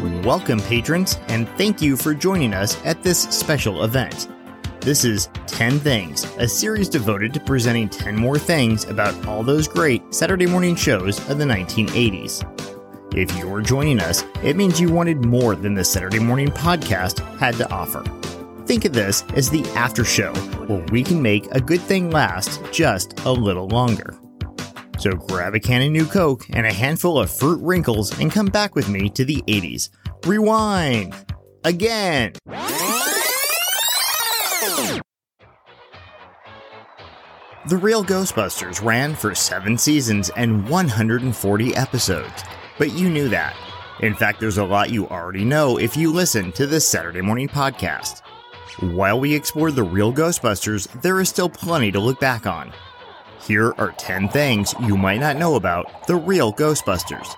Welcome, patrons, and thank you for joining us at this special event. This is 10 Things, a series devoted to presenting 10 more things about all those great Saturday morning shows of the 1980s. If you're joining us, it means you wanted more than the Saturday morning podcast had to offer. Think of this as the after show, where we can make a good thing last just a little longer. So grab a can of New Coke and a handful of fruit wrinkles and come back with me to the 80s. Rewind! Again! The Real Ghostbusters ran for seven seasons and 140 episodes. But you knew that. In fact, there's a lot you already know if you listen to this Saturday morning podcast. While we explored the real Ghostbusters, there is still plenty to look back on. Here are 10 things you might not know about the real Ghostbusters.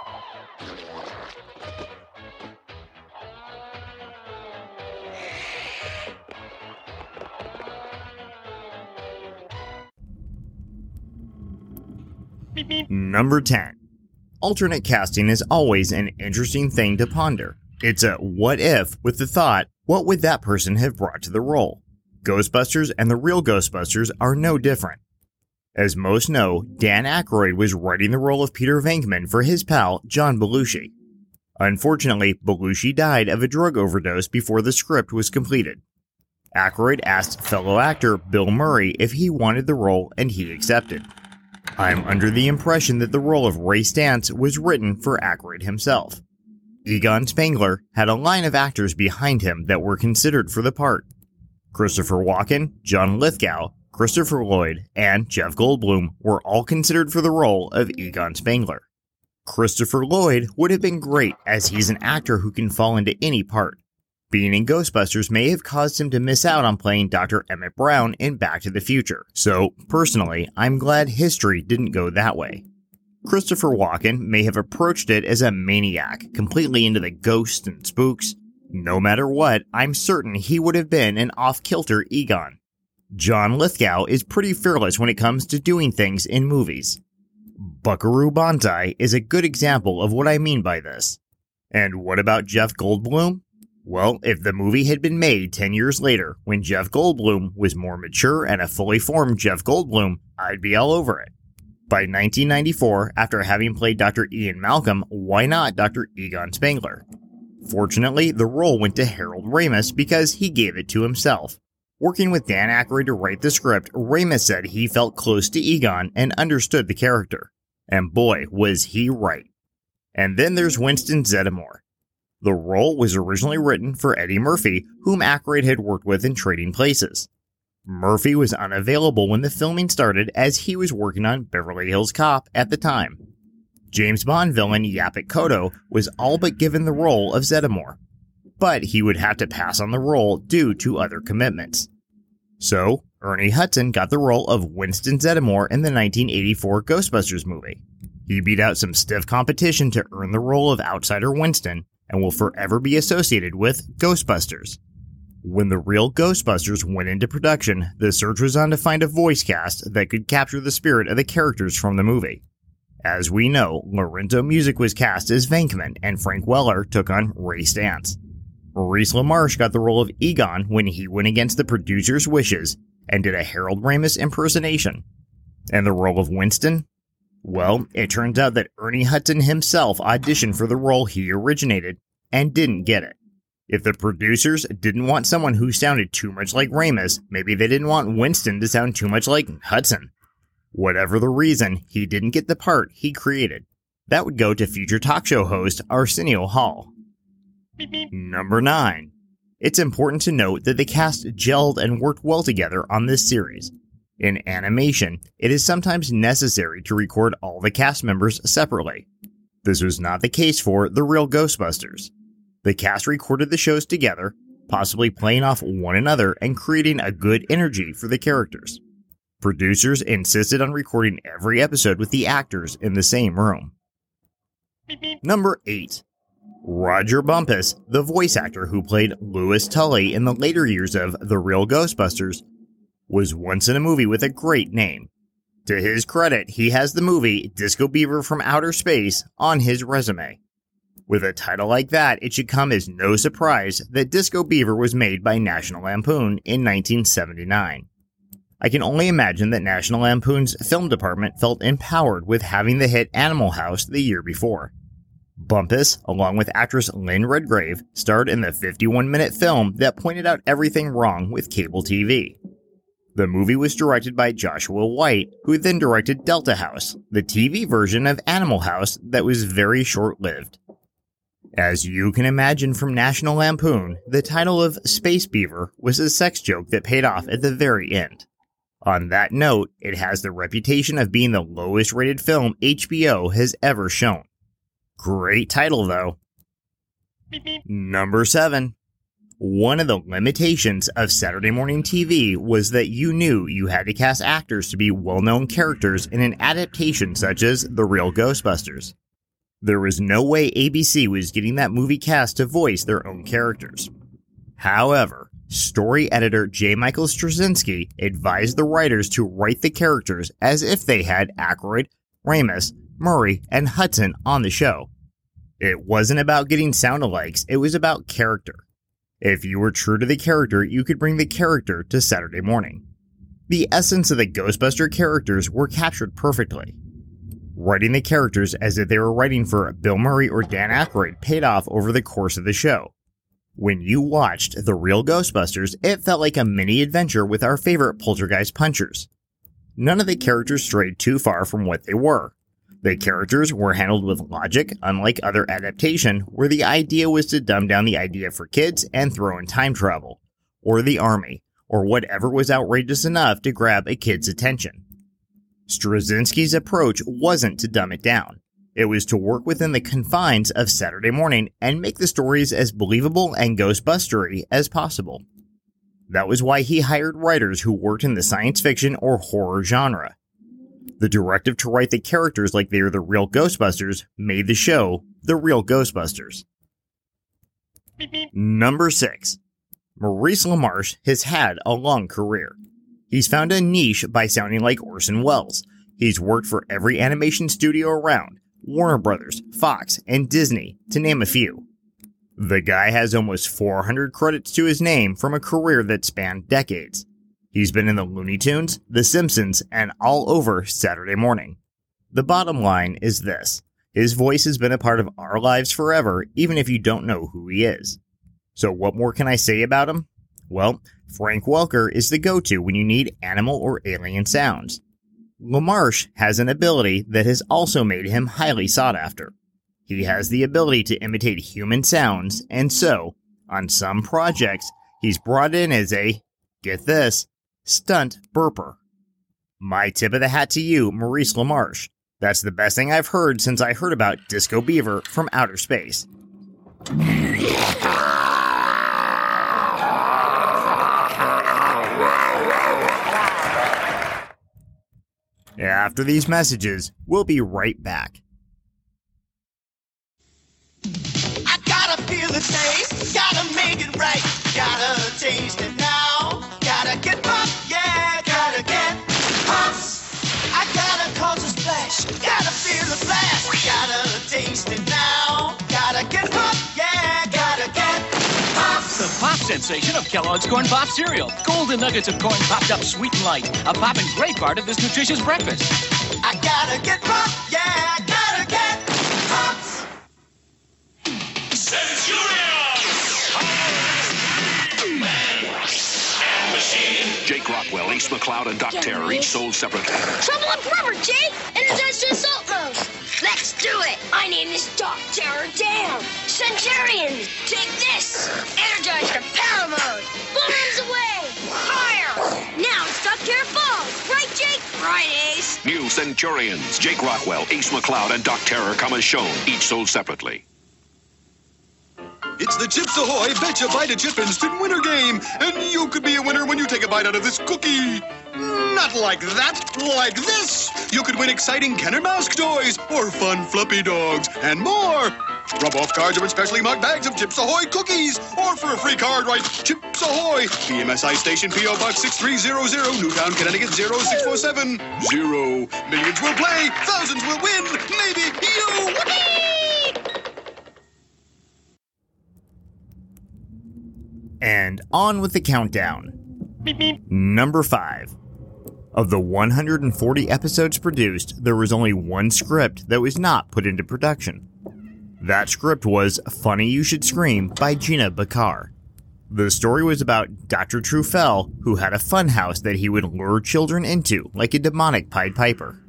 Number 10. Alternate casting is always an interesting thing to ponder. It's a what if with the thought, what would that person have brought to the role? Ghostbusters and the real Ghostbusters are no different. As most know, Dan Aykroyd was writing the role of Peter Venkman for his pal John Belushi. Unfortunately, Belushi died of a drug overdose before the script was completed. Aykroyd asked fellow actor Bill Murray if he wanted the role and he accepted. I'm under the impression that the role of Ray Stantz was written for Aykroyd himself. Egon Spengler had a line of actors behind him that were considered for the part. Christopher Walken, John Lithgow, Christopher Lloyd, and Jeff Goldblum were all considered for the role of Egon Spengler. Christopher Lloyd would have been great as he's an actor who can fall into any part. Being in Ghostbusters may have caused him to miss out on playing Dr. Emmett Brown in Back to the Future, so personally, I'm glad history didn't go that way. Christopher Walken may have approached it as a maniac, completely into the ghosts and spooks. No matter what, I'm certain he would have been an off kilter Egon. John Lithgow is pretty fearless when it comes to doing things in movies. Buckaroo Banzai is a good example of what I mean by this. And what about Jeff Goldblum? Well, if the movie had been made 10 years later, when Jeff Goldblum was more mature and a fully formed Jeff Goldblum, I'd be all over it. By 1994, after having played Dr. Ian Malcolm, why not Dr. Egon Spengler? Fortunately, the role went to Harold Ramis because he gave it to himself. Working with Dan Aykroyd to write the script, Ramis said he felt close to Egon and understood the character. And boy, was he right. And then there's Winston Zeddemore. The role was originally written for Eddie Murphy, whom Aykroyd had worked with in Trading Places. Murphy was unavailable when the filming started as he was working on Beverly Hills Cop at the time. James Bond villain Yaphet Kotto was all but given the role of Zeddemore, but he would have to pass on the role due to other commitments. So, Ernie Hudson got the role of Winston Zeddemore in the 1984 Ghostbusters movie. He beat out some stiff competition to earn the role of Outsider Winston, and will forever be associated with Ghostbusters. When the real Ghostbusters went into production, the search was on to find a voice cast that could capture the spirit of the characters from the movie. As we know, Lorenzo Music was cast as Venkman, and Frank Welker took on Ray Stantz. Maurice LaMarche got the role of Egon when he went against the producer's wishes and did a Harold Ramis impersonation. And the role of Winston? Well, it turns out that Ernie Hudson himself auditioned for the role he originated and didn't get it. If the producers didn't want someone who sounded too much like Ramis, maybe they didn't want Winston to sound too much like Hudson. Whatever the reason, he didn't get the part he created. That would go to future talk show host Arsenio Hall. Number 9. It's important to note that the cast gelled and worked well together on this series. In animation, it is sometimes necessary to record all the cast members separately. This was not the case for The Real Ghostbusters. The cast recorded the shows together, possibly playing off one another and creating a good energy for the characters. Producers insisted on recording every episode with the actors in the same room. Number 8. Rodger Bumpass, the voice actor who played Louis Tully in the later years of The Real Ghostbusters, was once in a movie with a great name. To his credit, he has the movie Disco Beaver from Outer Space on his resume. With a title like that, it should come as no surprise that Disco Beaver was made by National Lampoon in 1979. I can only imagine that National Lampoon's film department felt empowered with having the hit Animal House the year before. Bumpass, along with actress Lynn Redgrave, starred in the 51 minute film that pointed out everything wrong with cable TV. The movie was directed by Joshua White, who then directed Delta House, the TV version of Animal House that was very short lived. As you can imagine from National Lampoon, the title of Space Beaver was a sex joke that paid off at the very end. On that note, it has the reputation of being the lowest rated film HBO has ever shown. Great title, though. Number 7. One of the limitations of Saturday morning TV was that you knew you had to cast actors to be well known characters in an adaptation such as The Real Ghostbusters. There was no way ABC was getting that movie cast to voice their own characters. However, story editor J. Michael Straczynski advised the writers to write the characters as if they had Aykroyd, Ramis, Murray, and Hudson on the show. It wasn't about getting sound alikes, it was about character. If you were true to the character, you could bring the character to Saturday morning. The essence of the Ghostbuster characters were captured perfectly. Writing the characters as if they were writing for Bill Murray or Dan Aykroyd paid off over the course of the show. When you watched The Real Ghostbusters, it felt like a mini adventure with our favorite poltergeist punchers. None of the characters strayed too far from what they were. The characters were handled with logic, unlike other adaptation, where the idea was to dumb down the idea for kids and throw in time travel, or the army, or whatever was outrageous enough to grab a kid's attention. Straczynski's approach wasn't to dumb it down. It was to work within the confines of Saturday morning and make the stories as believable and ghostbustery as possible. That was why he hired writers who worked in the science fiction or horror genre. The directive to write the characters like they are the real Ghostbusters made the show The Real Ghostbusters. Number 6. Maurice LaMarche has had a long career. He's found a niche by sounding like Orson Welles. He's worked for every animation studio around Warner Brothers, Fox, and Disney, to name a few. The guy has almost 400 credits to his name from a career that spanned decades. He's been in the Looney Tunes, The Simpsons, and all over Saturday morning. The bottom line is this his voice has been a part of our lives forever, even if you don't know who he is. So, what more can I say about him? Well, Frank Welker is the go to when you need animal or alien sounds. LaMarche has an ability that has also made him highly sought after. He has the ability to imitate human sounds, and so, on some projects, he's brought in as a, get this, stunt burper. My tip of the hat to you, Maurice LaMarche. That's the best thing I've heard since I heard about Disco Beaver from outer space. After these messages, we'll be right back. I gotta feel the taste, gotta make it right, gotta taste it sensation of Kellogg's Corn Pop cereal. Golden nuggets of corn popped up sweet and light. A poppin' great part of this nutritious breakfast. I gotta get pumped, yeah, I gotta get pumped. Jake Rockwell, Ace McCloud, and Doc Terror, each sold separately. Trouble in rubber, Jake! Energize to assault mode! Let's do it! My name is Doc Terror Dam! Centurions, take this! Energize to power mode! Balloons away! Fire! Now Doc Terror Falls! Right, Jake? Right, Ace! New Centurions, Jake Rockwell, Ace McCloud, and Doc Terror come as shown, each sold separately. It's the Chips Ahoy Betcha Bite a Chip Instant Winner Game, and you could be a winner when you take a bite out of this cookie. Not like that, like this. You could win exciting Kenner Mask toys, or fun fluffy dogs, and more. Rub off cards or specially marked bags of Chips Ahoy cookies, or for a free card, write Chips Ahoy, PMSI Station PO Box 6300, Newtown, Connecticut 0647. Zero. Millions will play, thousands will win, maybe you. And on with the countdown. Number 5. Of the 140 episodes produced, there was only one script that was not put into production. That script was Funny You Should Scream by Gina Bakar. The story was about Dr. Trufel, who had a funhouse that he would lure children into, like a demonic Pied Piper.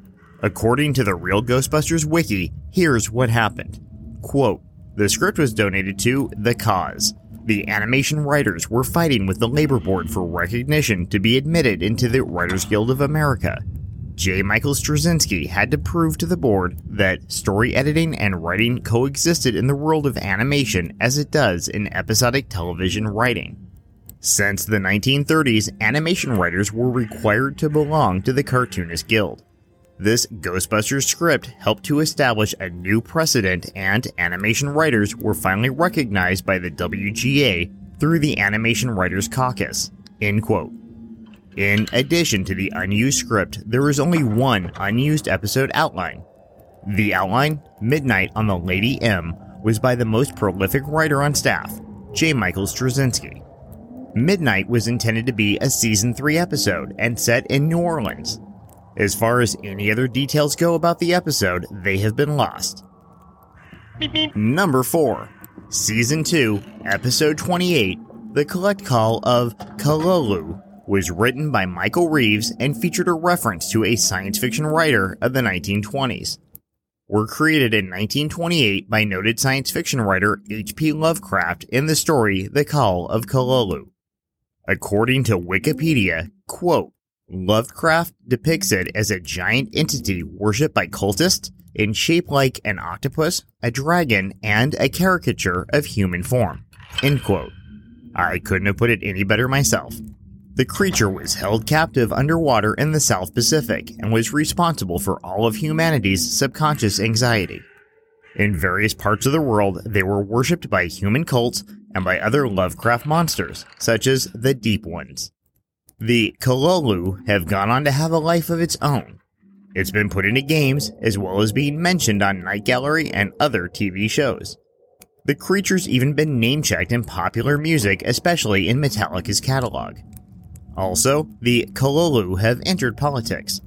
According to the Real Ghostbusters wiki, here's what happened. Quote, the script was donated to The Cause. The animation writers were fighting with the labor board for recognition to be admitted into the Writers Guild of America. J. Michael Straczynski had to prove to the board that story editing and writing coexisted in the world of animation as it does in episodic television writing. Since the 1930s, animation writers were required to belong to the Cartoonist Guild. This Ghostbusters script helped to establish a new precedent, and animation writers were finally recognized by the WGA through the Animation Writers Caucus. End quote. In addition to the unused script, there is only one unused episode outline. The outline, Midnight on the Lady M, was by the most prolific writer on staff, J. Michael Straczynski. Midnight was intended to be a season 3 episode and set in New Orleans. As far as any other details go about the episode, they have been lost. Number 4. Season 2, Episode 28, The Collect Call of Cthulhu, was written by Michael Reaves and featured a reference to a science fiction writer of the 1920s. Were created in 1928 by noted science fiction writer H.P. Lovecraft in the story The Call of Cthulhu. According to Wikipedia, quote, Lovecraft depicts it as a giant entity worshipped by cultists in shape like an octopus, a dragon, and a caricature of human form. End quote. I couldn't have put it any better myself. The creature was held captive underwater in the South Pacific and was responsible for all of humanity's subconscious anxiety. In various parts of the world, they were worshipped by human cults and by other Lovecraft monsters, such as the Deep Ones. The Cthulhu have gone on to have a life of its own. It's been put into games as well as being mentioned on Night Gallery and other TV shows. The creature's even been name checked in popular music, especially in Metallica's catalog. Also, the Cthulhu have entered politics.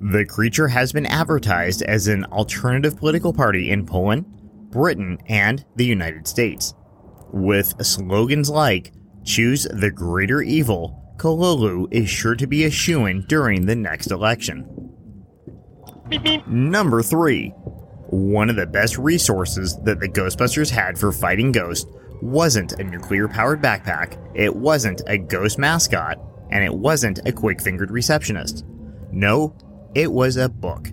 The creature has been advertised as an alternative political party in Poland, Britain, and the United States. With slogans like, Choose the greater evil, Cthulhu is sure to be a shoo in during the next election. Number 3. One of the best resources that the Ghostbusters had for fighting ghosts wasn't a nuclear powered backpack, it wasn't a ghost mascot, and it wasn't a quick fingered receptionist. No, it was a book.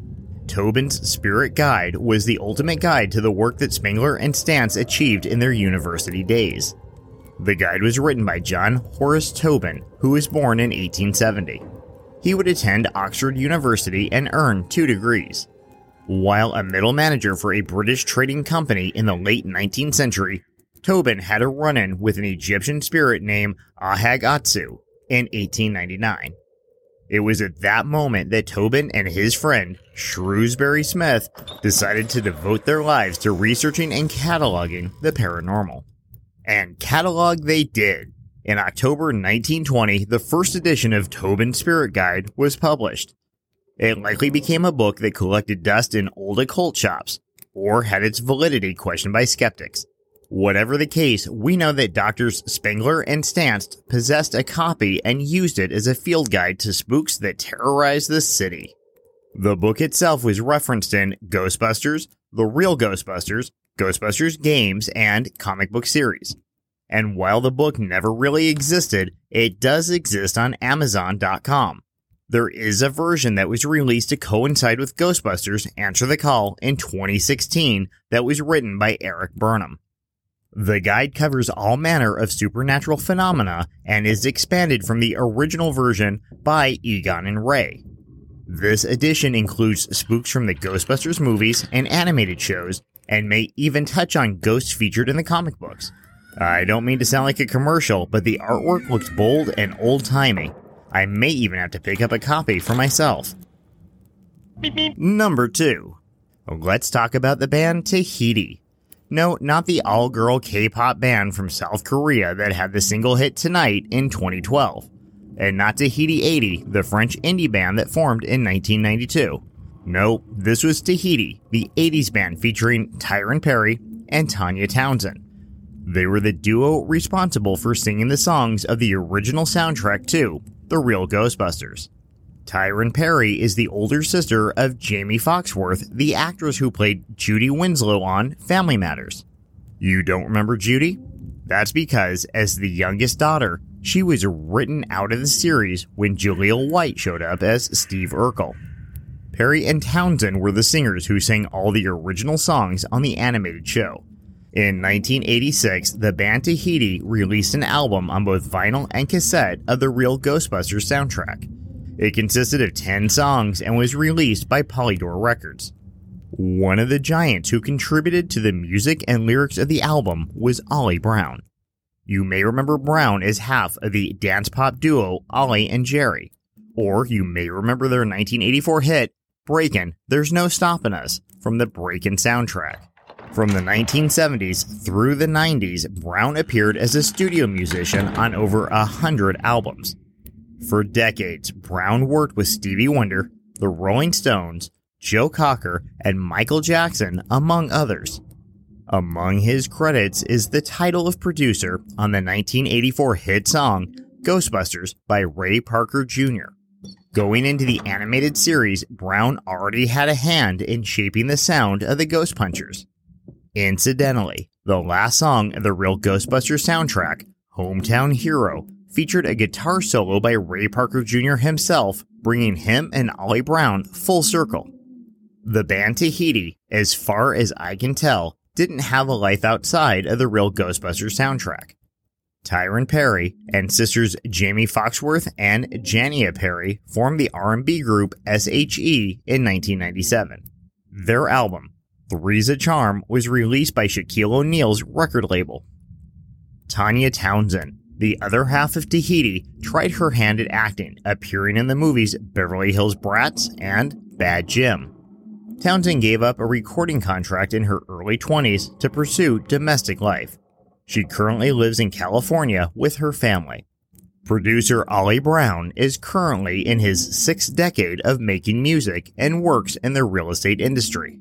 Tobin's Spirit Guide was the ultimate guide to the work that Spengler and Stantz achieved in their university days. The guide was written by John Horace Tobin, who was born in 1870. He would attend Oxford University and earn two degrees. While a middle manager for a British trading company in the late 19th century, Tobin had a run in with an Egyptian spirit named Ahag Atsu in 1899. It was at that moment that Tobin and his friend, Shrewsbury Smith, decided to devote their lives to researching and cataloging the paranormal. And catalog they did. In October 1920, the first edition of Tobin's Spirit Guide was published. It likely became a book that collected dust in old occult shops, or had its validity questioned by skeptics. Whatever the case, we know that Doctors Spengler and Stantz possessed a copy and used it as a field guide to spooks that terrorized the city. The book itself was referenced in Ghostbusters, The Real Ghostbusters, Ghostbusters games, and comic book series. And while the book never really existed, it does exist on Amazon.com. There is a version that was released to coincide with Ghostbusters Answer the Call in 2016 that was written by Erik Burnham. The guide covers all manner of supernatural phenomena and is expanded from the original version by Egon and Ray. This edition includes spooks from the Ghostbusters movies and animated shows, and may even touch on ghosts featured in the comic books. I don't mean to sound like a commercial, but the artwork looks bold and old timey. I may even have to pick up a copy for myself. Number 2. Let's talk about the band Tahiti. No, not the all girl K pop band from South Korea that had the single hit Tonight in 2012. And not Tahiti 80, the French indie band that formed in 1992. No, this was Tahiti, the 80s band featuring Tyron Perry and Tanya Townsend. They were the duo responsible for singing the songs of the original soundtrack to The Real Ghostbusters. Tyron Perry is the older sister of Jaimee Foxworth, the actress who played Judy Winslow on Family Matters. You don't remember Judy? That's because, as the youngest daughter, she was written out of the series when Jaleel White showed up as Steve Urkel. Perry and Townsend were the singers who sang all the original songs on the animated show. In 1986, the band Tahiti released an album on both vinyl and cassette of the real Ghostbusters soundtrack. It consisted of 10 songs and was released by Polydor Records. One of the giants who contributed to the music and lyrics of the album was Ollie Brown. You may remember Brown as half of the dance pop duo Ollie and Jerry, or you may remember their 1984 hit Breakin' There's No Stoppin' Us from the Breakin' soundtrack. From the 1970s through the 90s, Brown appeared as a studio musician on over a hundred albums. For decades, Brown worked with Stevie Wonder, the Rolling Stones, Joe Cocker, and Michael Jackson, among others. Among his credits is the title of producer on the 1984 hit song Ghostbusters by Ray Parker Jr. Going into the animated series, Brown already had a hand in shaping the sound of the Ghost Punchers. Incidentally, the last song of the real Ghostbusters soundtrack, Hometown Hero, featured a guitar solo by Ray Parker Jr. himself, bringing him and Ollie Brown full circle. The band Tahiti, as far as I can tell, didn't have a life outside of the real Ghostbusters soundtrack. Tyron Perry and sisters Jaimee Foxworth and Jania Perry formed the R&B group SHE in 1997. Their album, Three's a Charm, was released by Shaquille O'Neal's record label. Tanya Townsend, the other half of Tahiti, tried her hand at acting, appearing in the movies Beverly Hills Brats and Bad Jim. Townsend gave up a recording contract in her early 20s to pursue domestic life. She currently lives in California with her family. Producer Ollie Brown is currently in his sixth decade of making music and works in the real estate industry.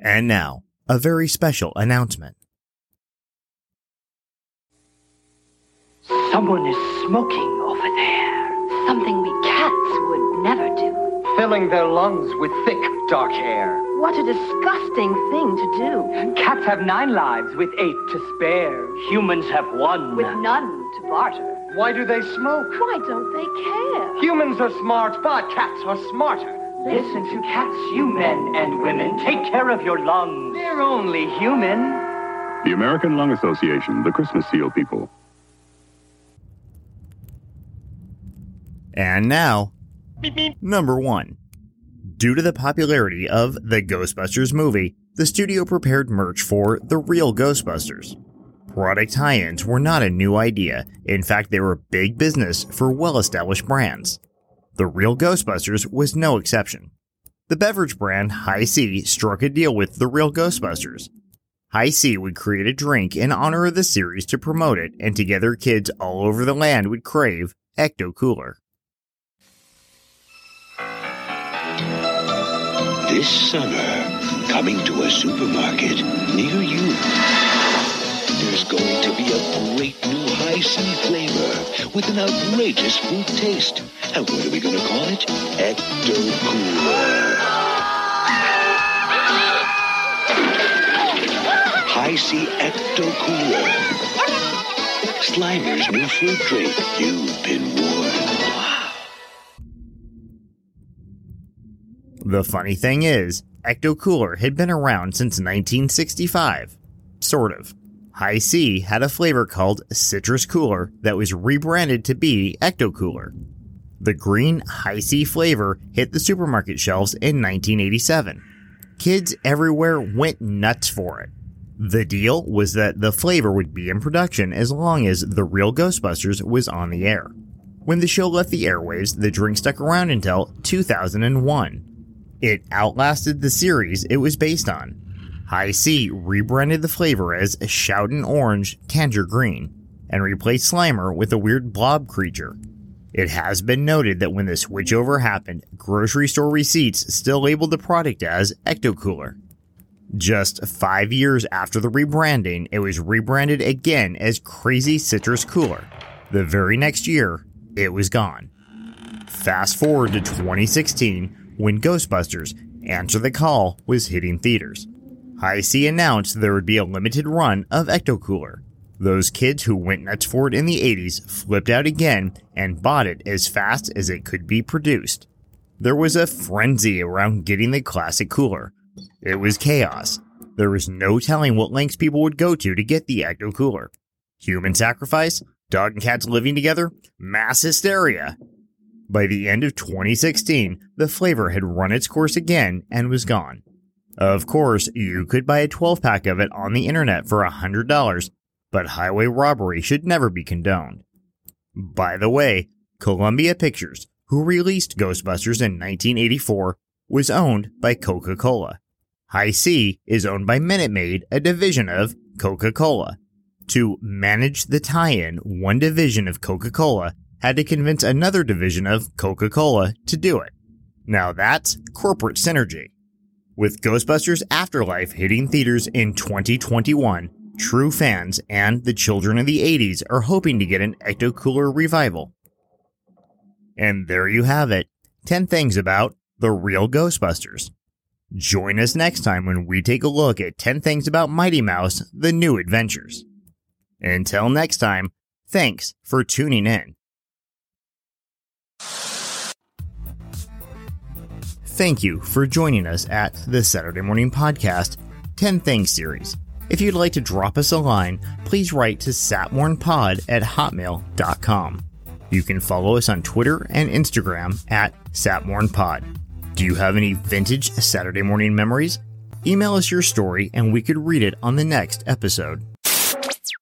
And now, a very special announcement. Someone is smoking over there. Something we cats would never do. Filling their lungs with thick, dark hair. What a disgusting thing to do. Cats have nine lives with eight to spare. Humans have one. With none to barter. Why do they smoke? Why don't they care? Humans are smart, but cats are smarter. Listen to cats, you men and women. Take care of your lungs. They're only human. The American Lung Association, the Christmas Seal people. And now, number one. Due to the popularity of the Ghostbusters movie, the studio prepared merch for The Real Ghostbusters. Product tie ins were not a new idea, in fact, they were big business for well established brands. The Real Ghostbusters was no exception. The beverage brand Hi-C struck a deal with The Real Ghostbusters. Hi-C would create a drink in honor of the series to promote it, and together kids all over the land would crave Ecto Cooler. This summer, coming to a supermarket near you. There's going to be a great new Hi-C flavor with an outrageous fruit taste. And what are we going to call it? Ecto Cooler. Hi-C Ecto Cooler. Slimer's new fruit drink. You've been warned. The funny thing is, Ecto Cooler had been around since 1965. Sort of. Hi-C had a flavor called Citrus Cooler that was rebranded to be Ecto Cooler. The green Hi-C flavor hit the supermarket shelves in 1987. Kids everywhere went nuts for it. The deal was that the flavor would be in production as long as The Real Ghostbusters was on the air. When the show left the airwaves, the drink stuck around until 2001. It outlasted the series it was based on. Hi-C rebranded the flavor as Shoutin' Orange Tanger Green and replaced Slimer with a weird blob creature. It has been noted that when the switchover happened, grocery store receipts still labeled the product as Ecto Cooler. Just five years after the rebranding, it was rebranded again as Crazy Citrus Cooler. The very next year, it was gone. Fast forward to 2016, when Ghostbusters Answer the Call was hitting theaters. Hi-C announced there would be a limited run of Ecto Cooler. Those kids who went nuts for it in the 80s flipped out again and bought it as fast as it could be produced. There was a frenzy around getting the classic cooler. It was chaos. There was no telling what lengths people would go to to get the Ecto Cooler. Human sacrifice? Dog and cats living together? Mass hysteria. By the end of 2016, the flavor had run its course again and was gone. Of course, you could buy a 12 pack of it on the internet for $100, but highway robbery should never be condoned. By the way, Columbia Pictures, who released Ghostbusters in 1984, was owned by Coca Cola. Hi-C is owned by Minute Maid, a division of Coca Cola. To manage the tie in, one division of Coca Cola had to convince another division of Coca Cola to do it. Now that's corporate synergy. With Ghostbusters Afterlife hitting theaters in 2021, true fans and the children of the 80s are hoping to get an Ecto Cooler revival. And there you have it 10 things about the real Ghostbusters. Join us next time when we take a look at 10 things about Mighty Mouse The New Adventures. Until next time, thanks for tuning in. Thank you for joining us at the Saturday Morning Podcast 10 Things series. If you'd like to drop us a line, please write to satmornpod at hotmail.com. You can follow us on Twitter and Instagram at satmornpod. Do you have any vintage Saturday morning memories? Email us your story and we could read it on the next episode.